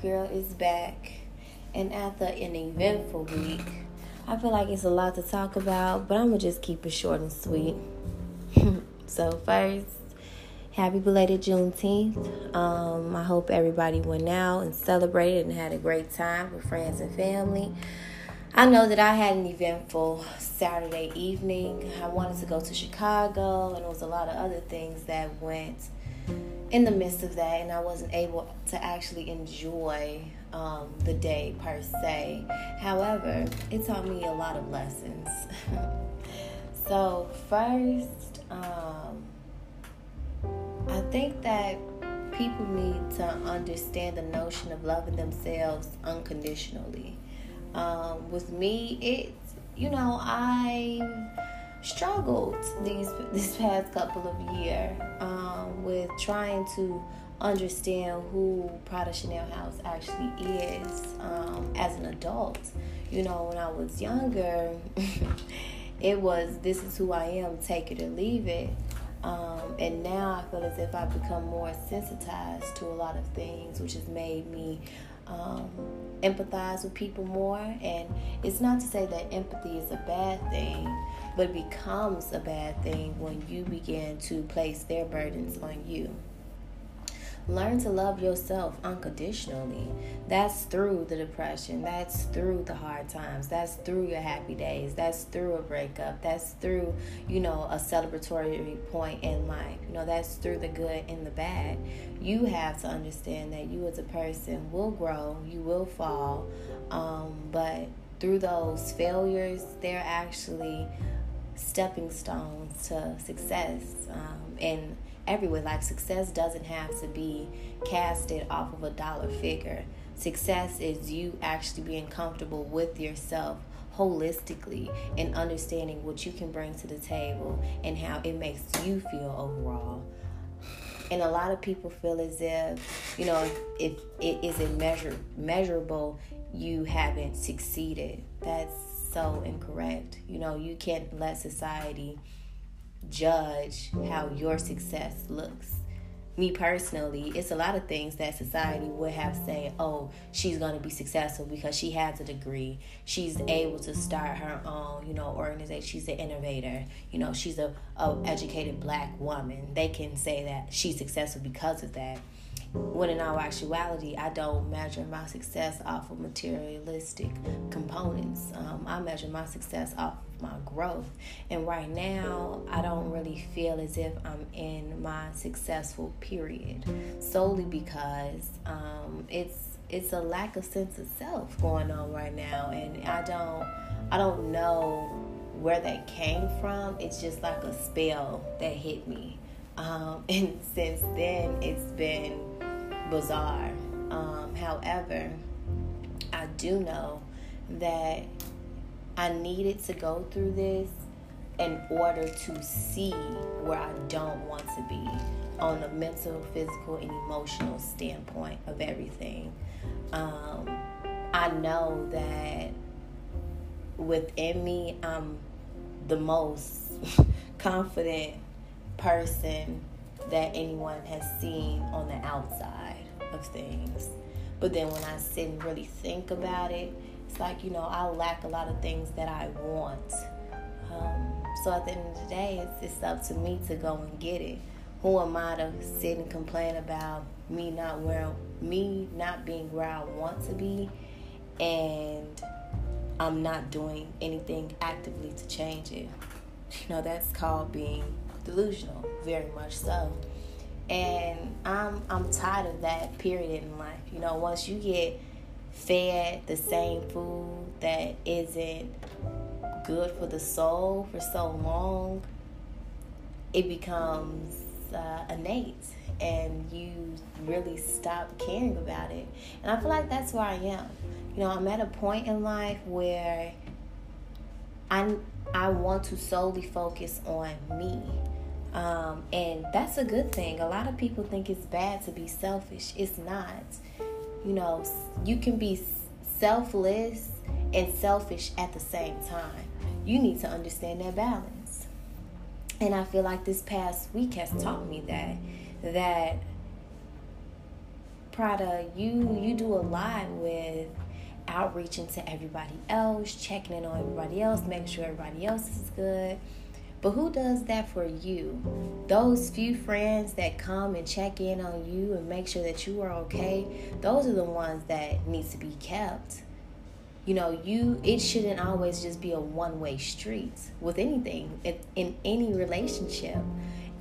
girl is back, and after an eventful week, I feel like it's a lot to talk about, but I'm gonna just keep it short and sweet. so, first, happy belated Juneteenth. Um, I hope everybody went out and celebrated and had a great time with friends and family. I know that I had an eventful Saturday evening. I wanted to go to Chicago, and there was a lot of other things that went in the midst of that, and I wasn't able to actually enjoy um, the day per se. However, it taught me a lot of lessons. so, first, um, I think that people need to understand the notion of loving themselves unconditionally. Um, with me, it, you know, I struggled these this past couple of year um, with trying to understand who Prada Chanel House actually is um, as an adult. You know, when I was younger, it was this is who I am, take it or leave it. Um, and now I feel as if I've become more sensitized to a lot of things, which has made me um, empathize with people more. And it's not to say that empathy is a bad thing, but it becomes a bad thing when you begin to place their burdens on you. Learn to love yourself unconditionally. That's through the depression. That's through the hard times. That's through your happy days. That's through a breakup. That's through, you know, a celebratory point in life. You know, that's through the good and the bad. You have to understand that you as a person will grow, you will fall, um, but through those failures, they're actually stepping stones to success. Um, and everywhere. Like success doesn't have to be casted off of a dollar figure. Success is you actually being comfortable with yourself holistically and understanding what you can bring to the table and how it makes you feel overall. And a lot of people feel as if, you know, if, if it isn't measure, measurable, you haven't succeeded. That's so incorrect. You know, you can't let society judge how your success looks. Me personally, it's a lot of things that society would have say, oh, she's going to be successful because she has a degree. She's able to start her own, you know, organization. She's an innovator. You know, she's a, a educated black woman. They can say that she's successful because of that when in all actuality, I don't measure my success off of materialistic components. Um, I measure my success off of my growth. And right now, I don't really feel as if I'm in my successful period, solely because um, it's it's a lack of sense of self going on right now, and I don't I don't know where that came from. It's just like a spell that hit me. Um, and since then, it's been bizarre. Um, however, I do know that I needed to go through this in order to see where I don't want to be on the mental, physical, and emotional standpoint of everything. Um, I know that within me, I'm the most confident person that anyone has seen on the outside of things. But then when I sit and really think about it, it's like, you know, I lack a lot of things that I want. Um, so at the end of the day, it's, it's up to me to go and get it. Who am I to sit and complain about me not where me not being where I want to be and I'm not doing anything actively to change it. You know, that's called being delusional, very much so and I'm I'm tired of that period in life. You know, once you get fed the same food that isn't good for the soul for so long, it becomes uh, innate, and you really stop caring about it. And I feel like that's where I am. You know, I'm at a point in life where I I want to solely focus on me um, and that's a good thing. A lot of people think it's bad to be selfish. It's not. You know, you can be selfless and selfish at the same time. You need to understand that balance. And I feel like this past week has taught me that that Prada, you you do a lot with outreaching to everybody else, checking in on everybody else, making sure everybody else is good. But who does that for you? Those few friends that come and check in on you and make sure that you are okay, those are the ones that needs to be kept. You know, you it shouldn't always just be a one-way street with anything in, in any relationship.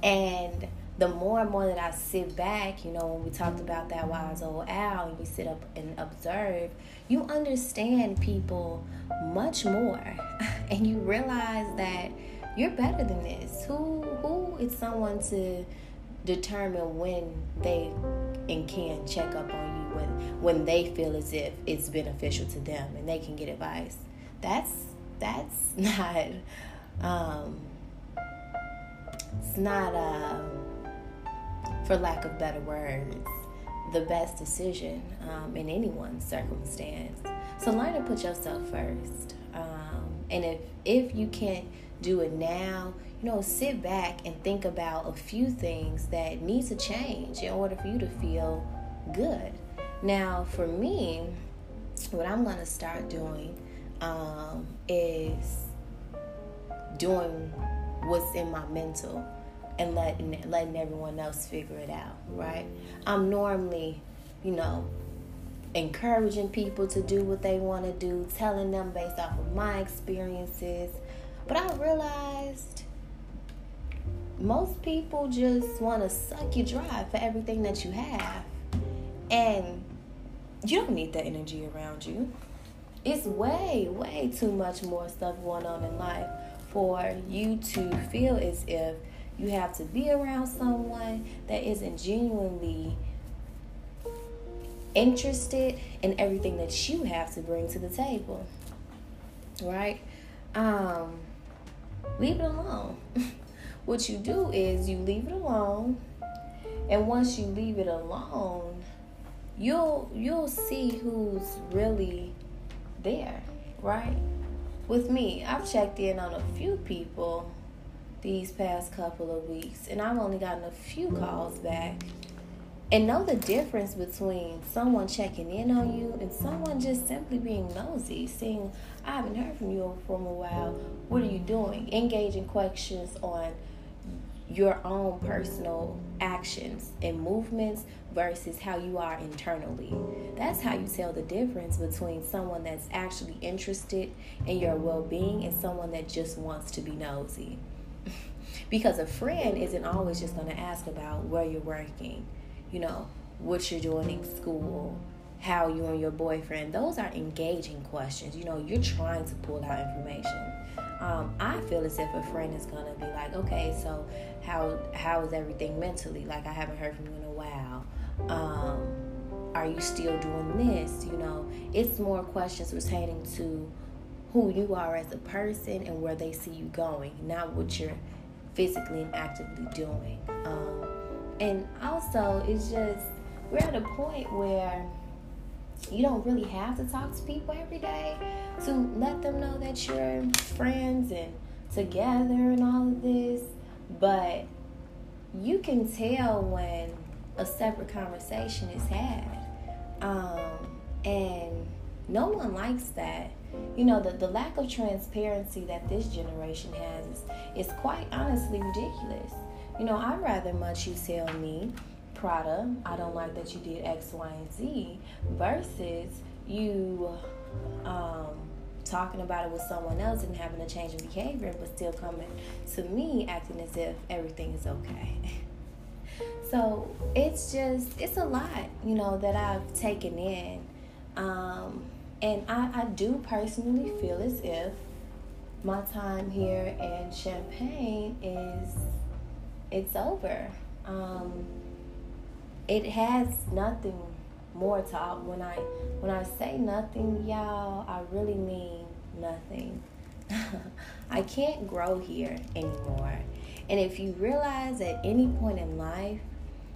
And the more and more that I sit back, you know, when we talked about that wise old owl and we sit up and observe, you understand people much more. and you realize that you're better than this. Who who is someone to determine when they and can check up on you when when they feel as if it's beneficial to them and they can get advice. That's that's not um it's not uh for lack of better words, the best decision um, in anyone's circumstance. So learn to put yourself first. Um, and if if you can't do it now, you know, sit back and think about a few things that need to change in order for you to feel good. Now, for me, what I'm going to start doing um, is doing what's in my mental and letting letting everyone else figure it out, right? I'm normally, you know, encouraging people to do what they want to do, telling them based off of my experiences. But I realized most people just want to suck you dry for everything that you have. And you don't need that energy around you. It's way, way too much more stuff going on in life for you to feel as if you have to be around someone that isn't genuinely interested in everything that you have to bring to the table. Right? Um, leave it alone. what you do is you leave it alone, and once you leave it alone, you'll you'll see who's really there, right? With me, I've checked in on a few people these past couple of weeks, and I've only gotten a few calls back. And know the difference between someone checking in on you and someone just simply being nosy, saying, I haven't heard from you for a while. What are you doing? Engaging questions on your own personal actions and movements versus how you are internally. That's how you tell the difference between someone that's actually interested in your well being and someone that just wants to be nosy. Because a friend isn't always just going to ask about where you're working, you know, what you're doing in school, how you and your boyfriend. Those are engaging questions. You know, you're trying to pull out information. Um, I feel as if a friend is gonna be like, okay, so how how is everything mentally? Like I haven't heard from you in a while. Um, are you still doing this? You know, it's more questions pertaining to who you are as a person and where they see you going, not what you're physically and actively doing. Um, and also, it's just, we're at a point where you don't really have to talk to people every day to let them know that you're friends and together and all of this. But you can tell when a separate conversation is had. Um, and no one likes that you know, the, the lack of transparency that this generation has is, is quite honestly ridiculous. You know, I'd rather much you tell me, Prada, I don't like that you did X, Y, and Z, versus you um, talking about it with someone else and having a change in behavior, but still coming to me acting as if everything is okay. so it's just, it's a lot, you know, that I've taken in. Um, and I, I do personally feel as if my time here in Champaign is it's over. Um, it has nothing more to offer. when I when I say nothing, y'all, I really mean nothing. I can't grow here anymore. And if you realize at any point in life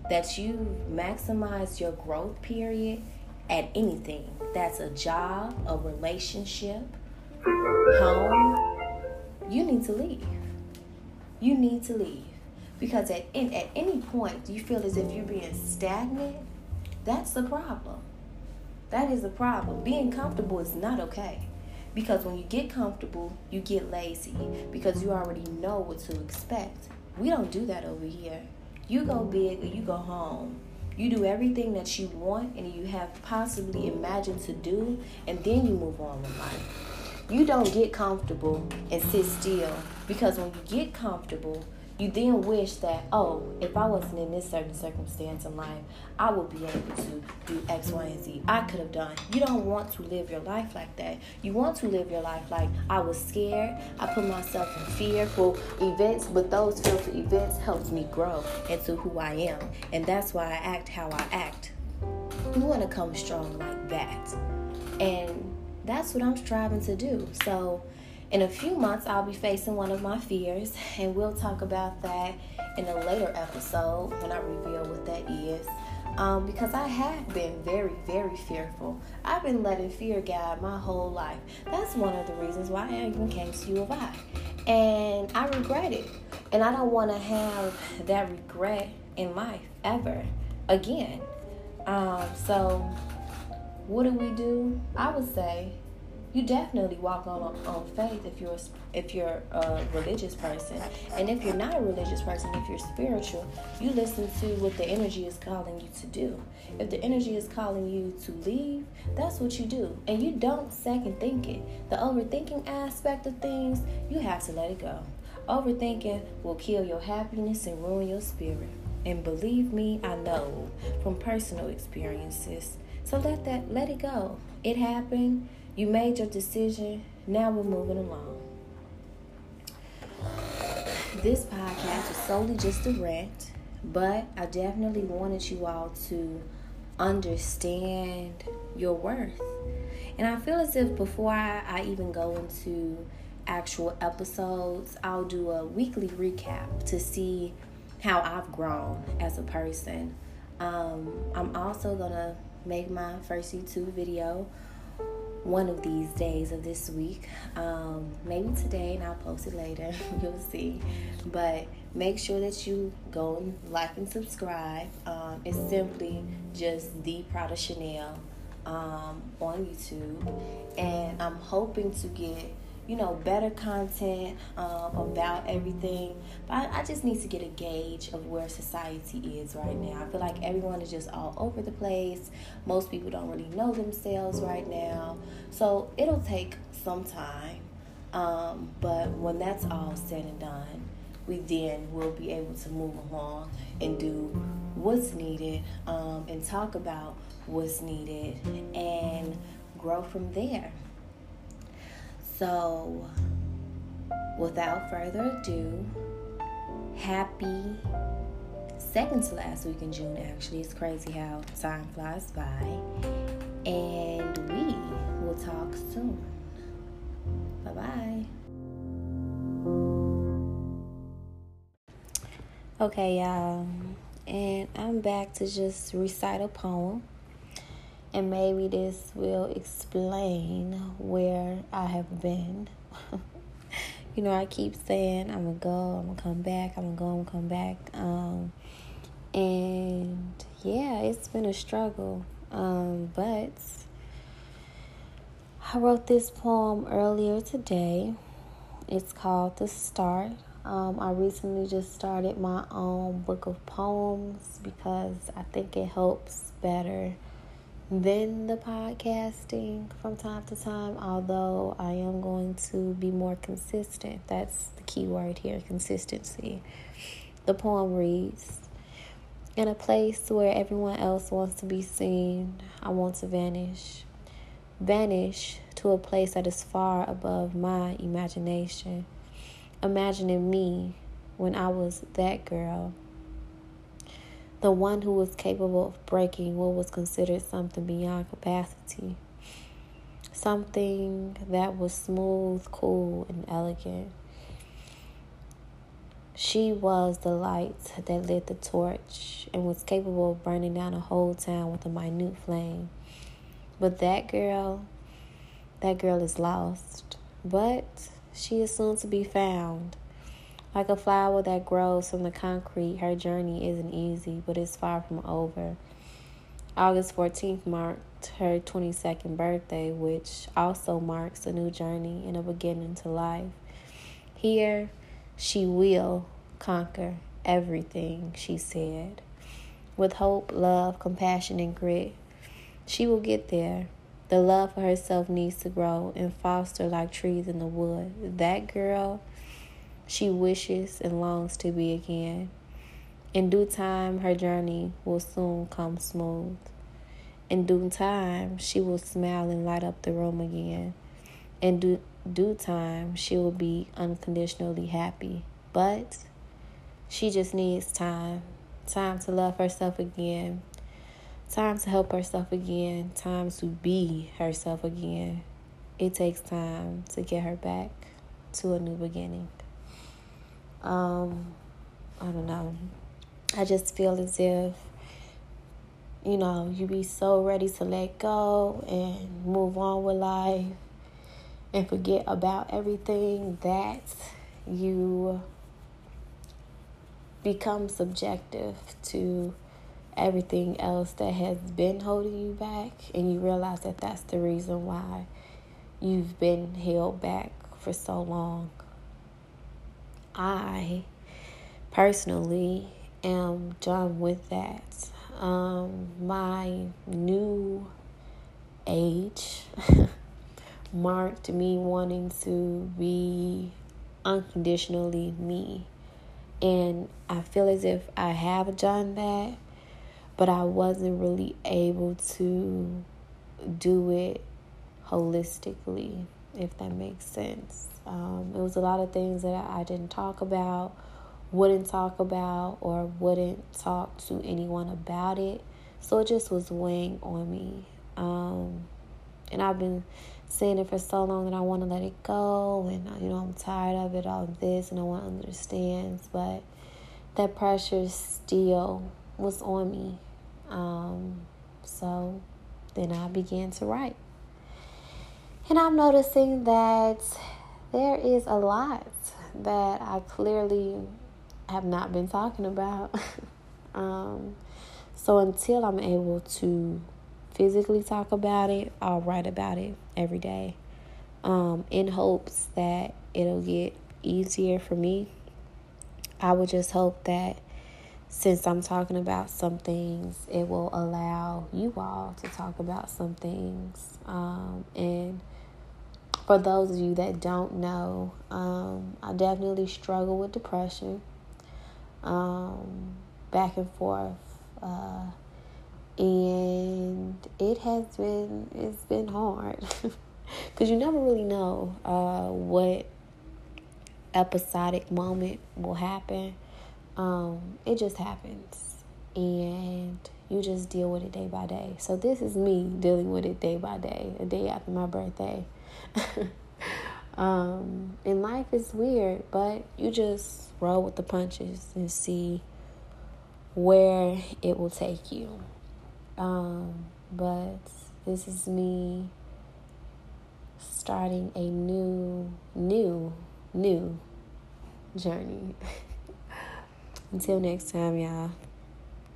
that you've maximized your growth period at anything. That's a job, a relationship, home. You need to leave. You need to leave. Because at, in, at any point you feel as if you're being stagnant, That's the problem. That is the problem. Being comfortable is not okay. Because when you get comfortable, you get lazy because you already know what to expect. We don't do that over here. You go big or you go home. You do everything that you want and you have possibly imagined to do, and then you move on with life. You don't get comfortable and sit still because when you get comfortable, you then wish that, oh, if I wasn't in this certain circumstance in life, I would be able to do X, Y, and Z. I could have done. You don't want to live your life like that. You want to live your life like I was scared. I put myself in fearful events, but those fearful events helped me grow into who I am. And that's why I act how I act. You want to come strong like that. And that's what I'm striving to do. So, in a few months, I'll be facing one of my fears, and we'll talk about that in a later episode when I reveal what that is. Um, because I have been very, very fearful. I've been letting fear guide my whole life. That's one of the reasons why I even came to U of I. And I regret it. And I don't want to have that regret in life ever again. Um, so, what do we do? I would say you definitely walk on on faith if you're if you're a religious person. And if you're not a religious person if you're spiritual you listen to what the energy is calling you to do. If the energy is calling you to leave that's what you do. And you don't second think it. The overthinking aspect of things you have to let it go. Overthinking will kill your happiness and ruin your spirit. And believe me i know from personal experiences. So let that let it go. It happened you made your decision. Now we're moving along. This podcast is solely just a rant, but I definitely wanted you all to understand your worth. And I feel as if before I, I even go into actual episodes, I'll do a weekly recap to see how I've grown as a person. Um, I'm also gonna make my first YouTube video one of these days of this week. Um, maybe today, and I'll post it later. You'll see. But make sure that you go and like and subscribe. Um, it's simply just the Prada Chanel um, on YouTube, and I'm hoping to get you know, better content um, about everything. But I, I, just need to get a gauge of where society is right now. I feel like everyone is just all over the place. Most people don't really know themselves right now. So it'll take some time. Um, but when that's all said and done, we then will be able to move along and do what's needed um, and talk about what's needed and grow from there. So, without further ado, happy second to last week in June, actually. It's crazy how time flies by. And we will talk soon. Bye bye. Okay, y'all. And I'm back to just recite a poem and maybe this will explain where I have been. you know, I keep saying I'm gonna go, I'm gonna come back, I'm gonna go, I'm gonna come back. Um, and yeah, it's been a struggle. Um, but I wrote this poem earlier today. It's called The Start. Um, I recently just started my own book of poems because I think it helps better than the podcasting from time to time, although I am going to be more consistent. That's the key word here consistency. The poem reads In a place where everyone else wants to be seen, I want to vanish. Vanish to a place that is far above my imagination. Imagining me when I was that girl the one who was capable of breaking what was considered something beyond capacity. Something that was smooth, cool, and elegant. She was the light that lit the torch and was capable of burning down a whole town with a minute flame. But that girl, that girl is lost. But she is soon to be found. Like a flower that grows from the concrete, her journey isn't easy, but it's far from over. August 14th marked her 22nd birthday, which also marks a new journey and a beginning to life. Here, she will conquer everything, she said. With hope, love, compassion, and grit, she will get there. The love for herself needs to grow and foster like trees in the wood. That girl, she wishes and longs to be again. In due time, her journey will soon come smooth. In due time, she will smile and light up the room again. In due, due time, she will be unconditionally happy. But she just needs time time to love herself again, time to help herself again, time to be herself again. It takes time to get her back to a new beginning. Um, I don't know. I just feel as if, you know, you be so ready to let go and move on with life and forget about everything that you become subjective to everything else that has been holding you back and you realize that that's the reason why you've been held back for so long. I personally am done with that. Um, my new age marked me wanting to be unconditionally me. And I feel as if I have done that, but I wasn't really able to do it holistically, if that makes sense. Um, it was a lot of things that I didn't talk about wouldn't talk about or wouldn't talk to anyone about it. So it just was weighing on me. Um, and I've been saying it for so long that I want to let it go. And, you know, I'm tired of it, all of this, and no one understands. But that pressure still was on me. Um, so then I began to write. And I'm noticing that there is a lot that I clearly have not been talking about. um, so until I'm able to physically talk about it, I'll write about it every day um, in hopes that it'll get easier for me. I would just hope that since I'm talking about some things, it will allow you all to talk about some things. Um, and for those of you that don't know, um, I definitely struggle with depression. Um, back and forth. Uh, and it has been it's been hard. Because you never really know uh, what episodic moment will happen. Um, it just happens and you just deal with it day by day. So this is me dealing with it day by day a day after my birthday um, and life is weird but you just roll with the punches and see where it will take you. Um, but this is me starting a new, new, new journey. Until next time, y'all.